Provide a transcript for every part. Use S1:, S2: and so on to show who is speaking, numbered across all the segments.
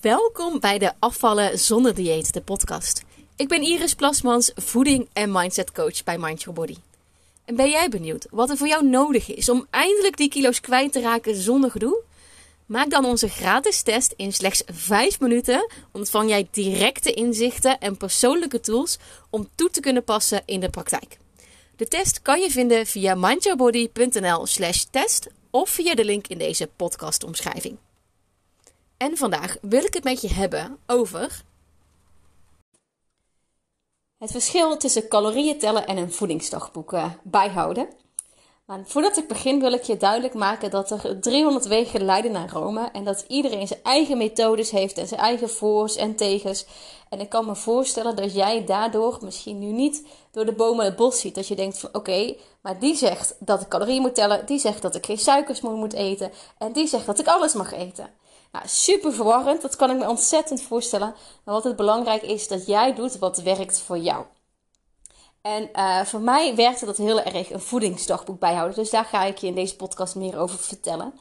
S1: Welkom bij de Afvallen zonder dieet, de podcast. Ik ben Iris Plasmans, voeding- en mindset coach bij Mind Body. En ben jij benieuwd wat er voor jou nodig is om eindelijk die kilo's kwijt te raken zonder gedoe? Maak dan onze gratis test in slechts 5 minuten. Ontvang jij directe inzichten en persoonlijke tools om toe te kunnen passen in de praktijk. De test kan je vinden via mindyourbody.nl/slash test of via de link in deze podcastomschrijving. En vandaag wil ik het met je hebben over. Het verschil tussen calorieën tellen en een voedingsdagboek eh, bijhouden. Maar voordat ik begin wil ik je duidelijk maken dat er 300 wegen leiden naar Rome. En dat iedereen zijn eigen methodes heeft en zijn eigen voor's en tegens. En ik kan me voorstellen dat jij daardoor misschien nu niet door de bomen het bos ziet. Dat je denkt van oké, maar die zegt dat ik calorieën moet tellen. Die zegt dat ik geen suikers moet eten. En die zegt dat ik alles mag eten. Nou, super verwarrend, dat kan ik me ontzettend voorstellen. Maar wat het belangrijk is, dat jij doet wat werkt voor jou. En uh, voor mij werkte dat heel erg een voedingsdagboek bijhouden. Dus daar ga ik je in deze podcast meer over vertellen.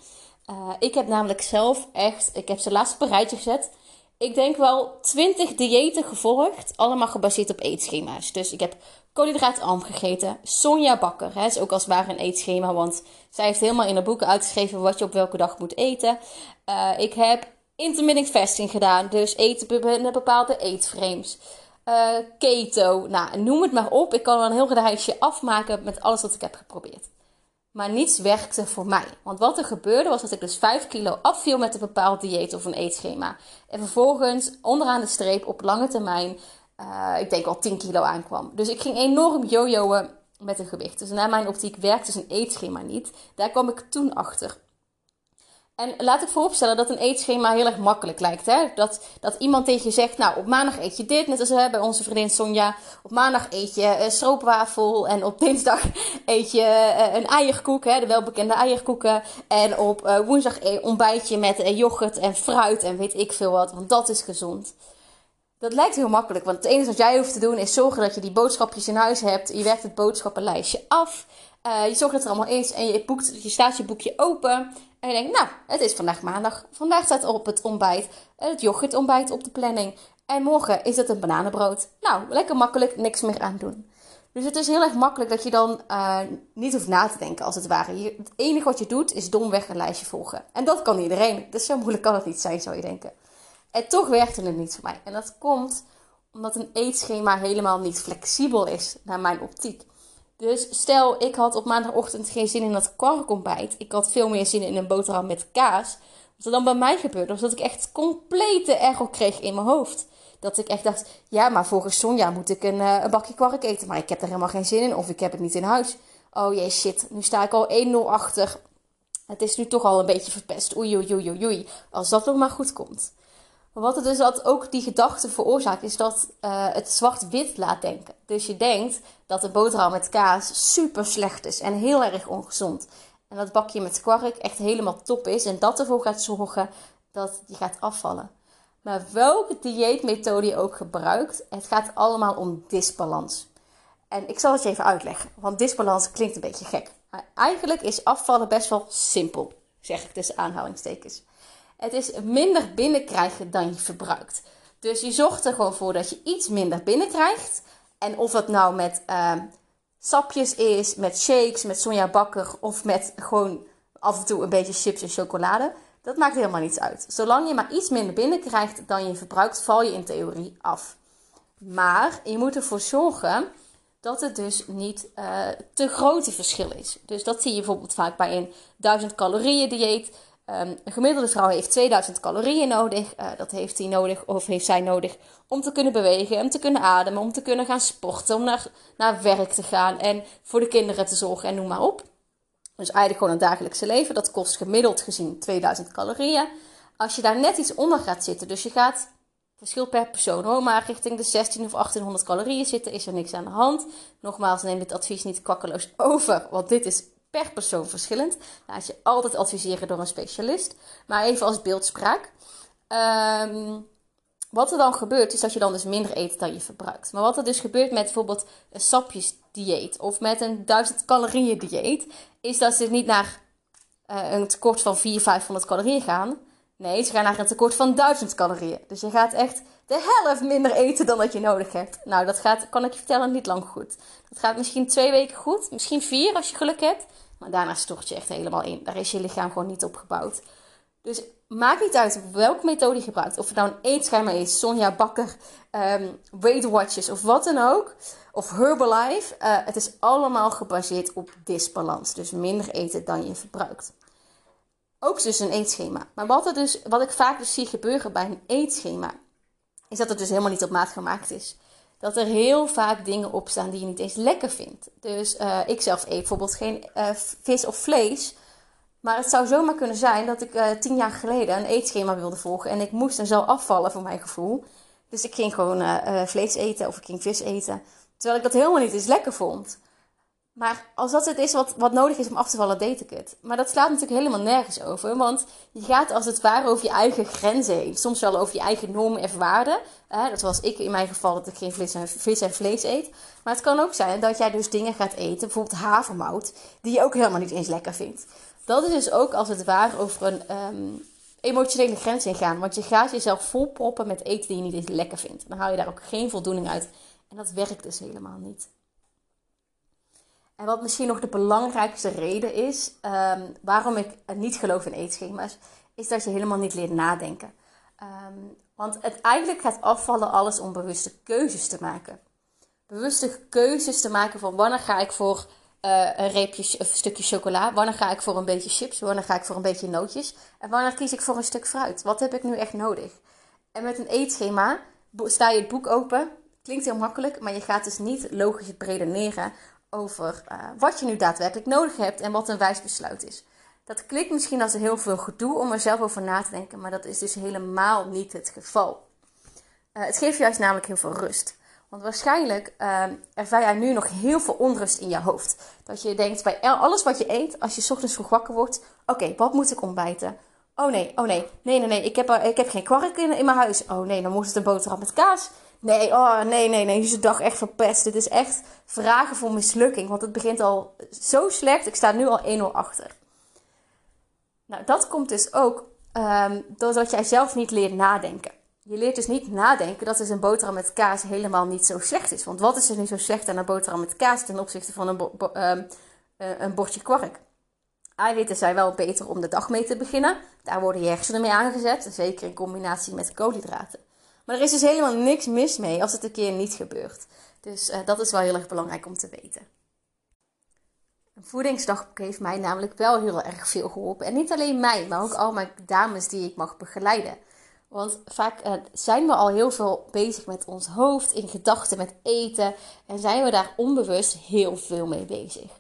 S1: Uh, ik heb namelijk zelf echt, ik heb ze laatst op een rijtje gezet. Ik denk wel 20 diëten gevolgd, allemaal gebaseerd op eetschema's. Dus ik heb koolhydraatarm gegeten. Sonja Bakker, hè, is ook als het ware een eetschema, want zij heeft helemaal in haar boeken uitgeschreven wat je op welke dag moet eten. Uh, ik heb intermittent fasting gedaan, dus eten binnen bepaalde eetframes. Uh, keto, nou noem het maar op. Ik kan wel een heel rijtje afmaken met alles wat ik heb geprobeerd. Maar niets werkte voor mij. Want wat er gebeurde was dat ik dus 5 kilo afviel met een bepaald dieet of een eetschema. En vervolgens onderaan de streep op lange termijn, uh, ik denk al 10 kilo aankwam. Dus ik ging enorm jojoen met een gewicht. Dus naar mijn optiek werkte een eetschema niet. Daar kwam ik toen achter. En laat ik vooropstellen dat een eetschema heel erg makkelijk lijkt. Hè? Dat, dat iemand tegen je zegt, nou op maandag eet je dit, net als hè, bij onze vriendin Sonja. Op maandag eet je uh, stroopwafel en op dinsdag eet je uh, een eierkoek, hè, de welbekende eierkoeken. En op uh, woensdag ontbijt je met yoghurt en fruit en weet ik veel wat, want dat is gezond. Dat lijkt heel makkelijk, want het enige wat jij hoeft te doen is zorgen dat je die boodschapjes in huis hebt. Je werkt het boodschappenlijstje af. je zorgt dat er allemaal is en je, boekt, je staat je boekje open. En je denkt, nou, het is vandaag maandag. Vandaag staat op het ontbijt het yoghurtontbijt op de planning. En morgen is het een bananenbrood. Nou, lekker makkelijk, niks meer aan doen. Dus het is heel erg makkelijk dat je dan uh, niet hoeft na te denken, als het ware. Het enige wat je doet, is domweg een lijstje volgen. En dat kan iedereen. Dus zo moeilijk kan het niet zijn, zou je denken. En toch werkte het niet voor mij. En dat komt omdat een eetschema helemaal niet flexibel is, naar mijn optiek. Dus stel, ik had op maandagochtend geen zin in dat kwarkontbijt. Ik had veel meer zin in een boterham met kaas. Wat er dan bij mij gebeurde, was dat ik echt complete error kreeg in mijn hoofd. Dat ik echt dacht, ja, maar volgens Sonja moet ik een, uh, een bakje kwark eten. Maar ik heb er helemaal geen zin in of ik heb het niet in huis. Oh jee, shit, nu sta ik al 1-0 achter. Het is nu toch al een beetje verpest. Oei, oei, oei, oei. Als dat nog maar goed komt. Wat het dus dat ook die gedachte veroorzaakt, is dat uh, het zwart-wit laat denken. Dus je denkt dat de boterham met kaas super slecht is en heel erg ongezond. En dat bakje met kwark echt helemaal top is en dat ervoor gaat zorgen dat je gaat afvallen. Maar welke dieetmethode je ook gebruikt, het gaat allemaal om disbalans. En ik zal het je even uitleggen, want disbalans klinkt een beetje gek. Eigenlijk is afvallen best wel simpel, zeg ik tussen aanhalingstekens. Het is minder binnenkrijgen dan je verbruikt. Dus je zorgt er gewoon voor dat je iets minder binnenkrijgt. En of het nou met uh, sapjes is, met shakes, met Sonja Bakker of met gewoon af en toe een beetje chips en chocolade. Dat maakt helemaal niets uit. Zolang je maar iets minder binnenkrijgt dan je verbruikt, val je in theorie af. Maar je moet ervoor zorgen dat het dus niet uh, te grote verschil is. Dus dat zie je bijvoorbeeld vaak bij een 1000 calorieën dieet. Um, een gemiddelde vrouw heeft 2000 calorieën nodig. Uh, dat heeft hij nodig of heeft zij nodig om te kunnen bewegen, om te kunnen ademen, om te kunnen gaan sporten, om naar, naar werk te gaan en voor de kinderen te zorgen en noem maar op. Dus eigenlijk gewoon een dagelijkse leven. Dat kost gemiddeld gezien 2000 calorieën. Als je daar net iets onder gaat zitten, dus je gaat, verschil per persoon hoor, maar richting de 16 of 1800 calorieën zitten, is er niks aan de hand. Nogmaals, neem dit advies niet kwakkeloos over, want dit is per persoon verschillend. Laat je altijd adviseren door een specialist. Maar even als beeldspraak. Um, wat er dan gebeurt, is dat je dan dus minder eet dan je verbruikt. Maar wat er dus gebeurt met bijvoorbeeld een sapjesdieet of met een 1000 calorieën dieet, is dat ze niet naar uh, een tekort van 400, 500 calorieën gaan. Nee, ze gaan naar een tekort van 1000 calorieën. Dus je gaat echt de helft minder eten dan dat je nodig hebt. Nou, dat gaat, kan ik je vertellen, niet lang goed. Dat gaat misschien twee weken goed, misschien vier als je geluk hebt. Maar daarna stort je echt helemaal in. Daar is je lichaam gewoon niet op gebouwd. Dus maakt niet uit welke methode je gebruikt. Of het nou een eetschema is, Sonja Bakker, um, Weight Watchers of wat dan ook. Of Herbalife. Uh, het is allemaal gebaseerd op disbalans. Dus minder eten dan je verbruikt. Ook dus een eetschema. Maar wat, er dus, wat ik vaak dus zie gebeuren bij een eetschema, is dat het dus helemaal niet op maat gemaakt is. Dat er heel vaak dingen op staan die je niet eens lekker vindt. Dus uh, ik zelf eet bijvoorbeeld geen uh, vis of vlees. Maar het zou zomaar kunnen zijn dat ik uh, tien jaar geleden een eetschema wilde volgen. En ik moest en zou afvallen voor mijn gevoel. Dus ik ging gewoon vlees eten of ik ging vis eten. Terwijl ik dat helemaal niet eens lekker vond. Maar als dat het is wat, wat nodig is om af te vallen, deed ik het. Maar dat slaat natuurlijk helemaal nergens over. Want je gaat als het ware over je eigen grenzen heen. Soms wel over je eigen normen en waarden. dat was ik in mijn geval dat ik geen vis en, vis en vlees eet. Maar het kan ook zijn dat jij dus dingen gaat eten, bijvoorbeeld havermout, die je ook helemaal niet eens lekker vindt. Dat is dus ook als het ware over een um, emotionele grens heen gaan. Want je gaat jezelf volproppen met eten die je niet eens lekker vindt. Dan haal je daar ook geen voldoening uit. En dat werkt dus helemaal niet. En wat misschien nog de belangrijkste reden is um, waarom ik niet geloof in eetschema's, is dat je helemaal niet leert nadenken. Um, want het eigenlijk gaat afvallen alles om bewuste keuzes te maken. Bewuste keuzes te maken van wanneer ga ik voor uh, een reepje, een stukje chocola, wanneer ga ik voor een beetje chips, wanneer ga ik voor een beetje nootjes en wanneer kies ik voor een stuk fruit. Wat heb ik nu echt nodig? En met een eetschema sta je het boek open, klinkt heel makkelijk, maar je gaat dus niet logisch redeneren over uh, wat je nu daadwerkelijk nodig hebt en wat een wijs besluit is. Dat klinkt misschien als heel veel gedoe om er zelf over na te denken, maar dat is dus helemaal niet het geval. Uh, het geeft juist namelijk heel veel rust. Want waarschijnlijk uh, ervaar jij nu nog heel veel onrust in je hoofd. Dat je denkt bij alles wat je eet, als je ochtends wakker wordt: oké, wat moet ik ontbijten? Oh nee, oh nee, nee, nee, nee, ik heb, ik heb geen kwark in, in mijn huis. Oh nee, dan moet het een boterham met kaas. Nee, oh nee, nee, nee, de dag echt verpest. Dit is echt vragen voor mislukking, want het begint al zo slecht. Ik sta nu al 1-0 achter. Nou, dat komt dus ook um, doordat jij zelf niet leert nadenken. Je leert dus niet nadenken dat dus een boterham met kaas helemaal niet zo slecht is. Want wat is er nu zo slecht aan een boterham met kaas ten opzichte van een, um, een bordje kwark? Eiwitten zijn wel beter om de dag mee te beginnen. Daar worden je hersenen mee aangezet, zeker in combinatie met koolhydraten. Maar er is dus helemaal niks mis mee als het een keer niet gebeurt. Dus uh, dat is wel heel erg belangrijk om te weten. Een voedingsdagboek heeft mij namelijk wel heel erg veel geholpen. En niet alleen mij, maar ook al mijn dames die ik mag begeleiden. Want vaak uh, zijn we al heel veel bezig met ons hoofd, in gedachten met eten. En zijn we daar onbewust heel veel mee bezig.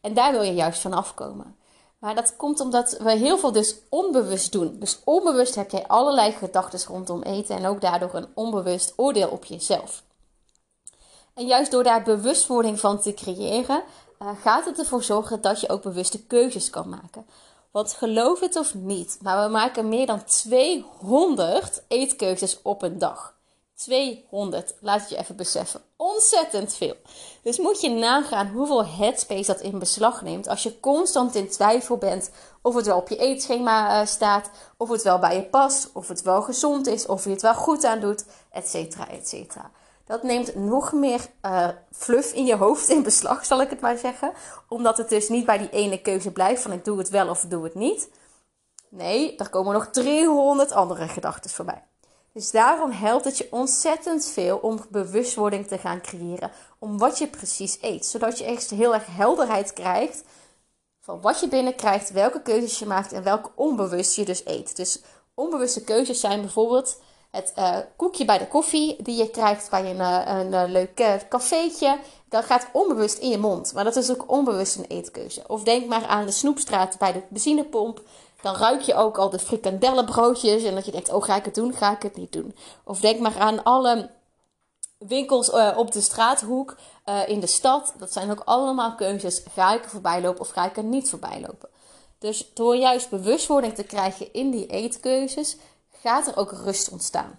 S1: En daar wil je juist van afkomen. Maar dat komt omdat we heel veel dus onbewust doen. Dus onbewust heb jij allerlei gedachten rondom eten en ook daardoor een onbewust oordeel op jezelf. En juist door daar bewustwording van te creëren, uh, gaat het ervoor zorgen dat je ook bewuste keuzes kan maken. Want geloof het of niet, maar we maken meer dan 200 eetkeuzes op een dag. 200, laat het je even beseffen. Ontzettend veel. Dus moet je nagaan hoeveel headspace dat in beslag neemt. Als je constant in twijfel bent of het wel op je eetschema uh, staat, of het wel bij je past, of het wel gezond is, of je het wel goed aan doet, et cetera, et cetera. Dat neemt nog meer uh, fluff in je hoofd in beslag, zal ik het maar zeggen. Omdat het dus niet bij die ene keuze blijft van ik doe het wel of doe het niet. Nee, er komen nog 300 andere gedachten voorbij. Dus daarom helpt het je ontzettend veel om bewustwording te gaan creëren om wat je precies eet. Zodat je echt heel erg helderheid krijgt van wat je binnenkrijgt, welke keuzes je maakt en welke onbewust je dus eet. Dus onbewuste keuzes zijn bijvoorbeeld het uh, koekje bij de koffie die je krijgt bij een, uh, een uh, leuk cafeetje. Dat gaat onbewust in je mond, maar dat is ook onbewust een eetkeuze. Of denk maar aan de snoepstraat bij de benzinepomp dan ruik je ook al de frikandellenbroodjes. En dat je denkt, oh ga ik het doen, ga ik het niet doen. Of denk maar aan alle winkels uh, op de straathoek uh, in de stad. Dat zijn ook allemaal keuzes. Ga ik er voorbij lopen of ga ik er niet voorbij lopen? Dus door juist bewustwording te krijgen in die eetkeuzes, gaat er ook rust ontstaan.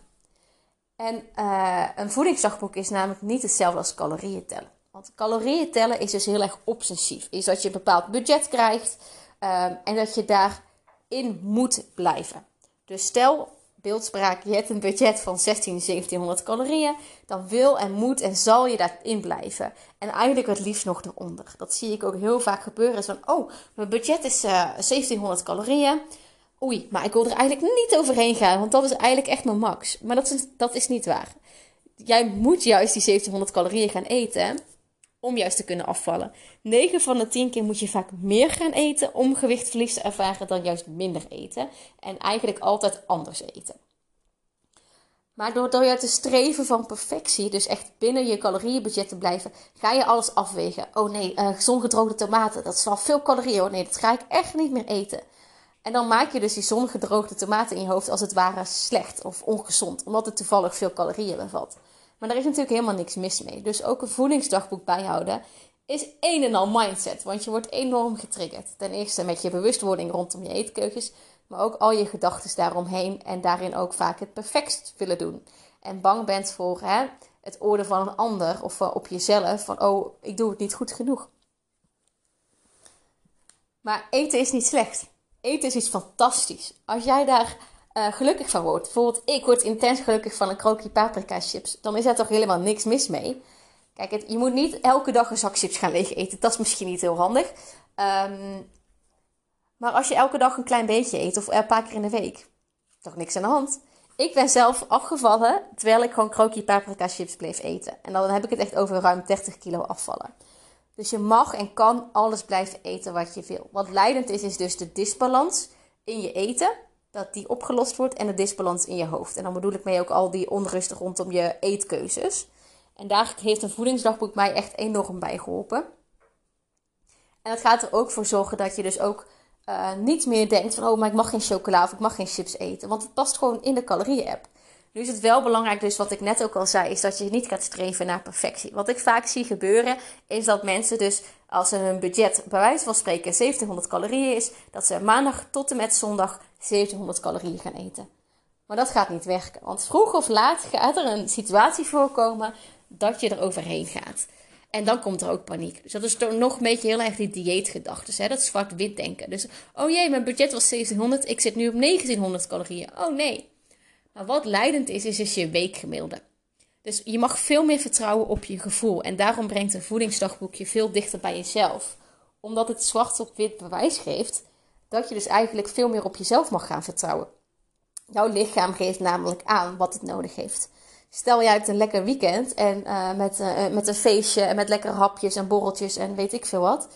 S1: En uh, een voedingsdagboek is namelijk niet hetzelfde als calorieën tellen. Want calorieën tellen is dus heel erg obsessief. Is dat je een bepaald budget krijgt en dat je daar in moet blijven. Dus stel, beeldspraak, je hebt een budget van 16, 1700 calorieën, dan wil en moet en zal je daarin blijven. En eigenlijk het liefst nog eronder. Dat zie ik ook heel vaak gebeuren. Is van, oh, mijn budget is uh, eh, 1700 calorieën. Oei, maar ik wil er eigenlijk niet overheen gaan, want dat is eigenlijk echt mijn max. Maar dat is, dat is niet waar. Jij moet juist die 1700 calorieën gaan eten om juist te kunnen afvallen. 9 van de 10 keer moet je vaak meer gaan eten om gewichtverlies te ervaren dan juist minder eten. En eigenlijk altijd anders eten. Maar door je te streven van perfectie, dus echt binnen je calorieënbudget te blijven, ga je alles afwegen. Oh nee, uh, zongedroogde tomaten, dat is veel calorieën. Oh nee, dat ga ik echt niet meer eten. En dan maak je dus die zongedroogde tomaten in je hoofd als het ware slecht of ongezond, omdat het toevallig veel calorieën bevat. Maar daar is natuurlijk helemaal niks mis mee. Dus ook een voedingsdagboek bijhouden is een en al mindset. Want je wordt enorm getriggerd. Ten eerste met je bewustwording rondom je eetkeuzes. Maar ook al je gedachten daaromheen. En daarin ook vaak het perfectst willen doen. En bang bent voor hè, het oordeel van een ander of uh, op jezelf. Van oh, ik doe het niet goed genoeg. Maar eten is niet slecht. Eten is iets fantastisch. Als jij daar uh, gelukkig van wordt. Bijvoorbeeld, ik word intens gelukkig van een krookje paprika chips. Dan is daar toch helemaal niks mis mee. Kijk, je moet niet elke dag een zak chips gaan leeg eten. Dat is misschien niet heel handig. Um, maar als je elke dag een klein beetje eet, of een paar keer in de week, toch niks aan de hand. Ik ben zelf afgevallen terwijl ik gewoon krookje paprika chips bleef eten. En dan heb ik het echt over ruim 30 kilo afvallen. Dus je mag en kan alles blijven eten wat je wil. Wat leidend is, is dus de disbalans in je eten dat die opgelost wordt en de disbalans in je hoofd. En dan bedoel ik mee ook al die onrust rondom je eetkeuzes. En daar heeft een voedingsdagboek mij echt enorm bij geholpen. En dat gaat er ook voor zorgen dat je dus ook uh, niet meer denkt van oh, maar ik mag geen chocola of ik mag geen chips eten. Want het past gewoon in de calorieën-app. Nu is het wel belangrijk, dus wat ik net ook al zei, is dat je niet gaat streven naar perfectie. Wat ik vaak zie gebeuren, is dat mensen dus, als hun budget bij wijze van spreken 1700 calorieën is, dat ze maandag tot en met zondag 1700 calorieën gaan eten. Maar dat gaat niet werken, want vroeg of laat gaat er een situatie voorkomen dat je er overheen gaat. En dan komt er ook paniek. Dus dat is toch nog een beetje heel erg die dieetgedachten. Hè? Dat zwart-wit denken. Dus, oh jee, mijn budget was 1700, ik zit nu op 1900 calorieën. Oh nee. Maar wat leidend is, is, is je weekgemiddelde. Dus je mag veel meer vertrouwen op je gevoel. En daarom brengt een voedingsdagboek je veel dichter bij jezelf. Omdat het zwart op wit bewijs geeft dat je dus eigenlijk veel meer op jezelf mag gaan vertrouwen. Jouw lichaam geeft namelijk aan wat het nodig heeft. Stel jij hebt een lekker weekend en uh, met, uh, met een feestje en met lekkere hapjes en borreltjes en weet ik veel wat.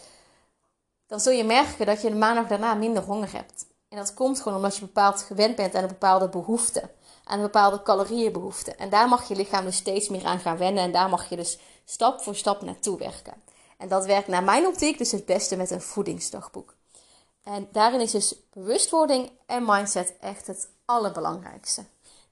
S1: Dan zul je merken dat je de maandag daarna minder honger hebt. En dat komt gewoon omdat je bepaald gewend bent aan een bepaalde behoefte aan een bepaalde calorieënbehoefte. En daar mag je lichaam dus steeds meer aan gaan wennen. En daar mag je dus stap voor stap naartoe werken. En dat werkt naar mijn optiek dus het beste met een voedingsdagboek. En daarin is dus bewustwording en mindset echt het allerbelangrijkste.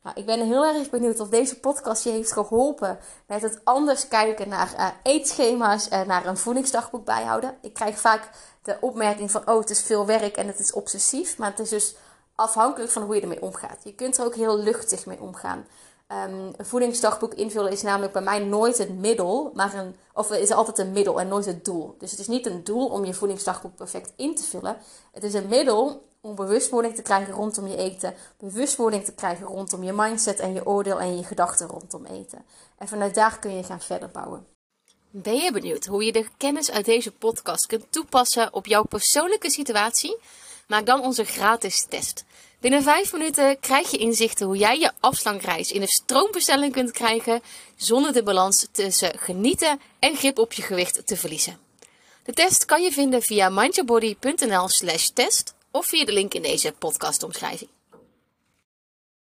S1: Nou, ik ben heel erg benieuwd of deze podcast je heeft geholpen met het anders kijken naar uh, eetschema's en naar een voedingsdagboek bijhouden. Ik krijg vaak de opmerking van, oh het is veel werk en het is obsessief. Maar het is dus afhankelijk van hoe je ermee omgaat. Je kunt er ook heel luchtig mee omgaan. Um, een voedingsdagboek invullen is namelijk bij mij nooit het middel, maar een, of is altijd een middel en nooit het doel. Dus het is niet een doel om je voedingsdagboek perfect in te vullen. Het is een middel om bewustwording te krijgen rondom je eten, bewustwording te krijgen rondom je mindset en je oordeel en je gedachten rondom eten. En vanuit daar kun je gaan verder bouwen.
S2: Ben je benieuwd hoe je de kennis uit deze podcast kunt toepassen op jouw persoonlijke situatie? Maak dan onze gratis test. Binnen 5 minuten krijg je inzichten hoe jij je afslankreis in een stroombestelling kunt krijgen zonder de balans tussen genieten en grip op je gewicht te verliezen. De test kan je vinden via mindyourbody.nl/slash test of via de link in deze podcastomschrijving.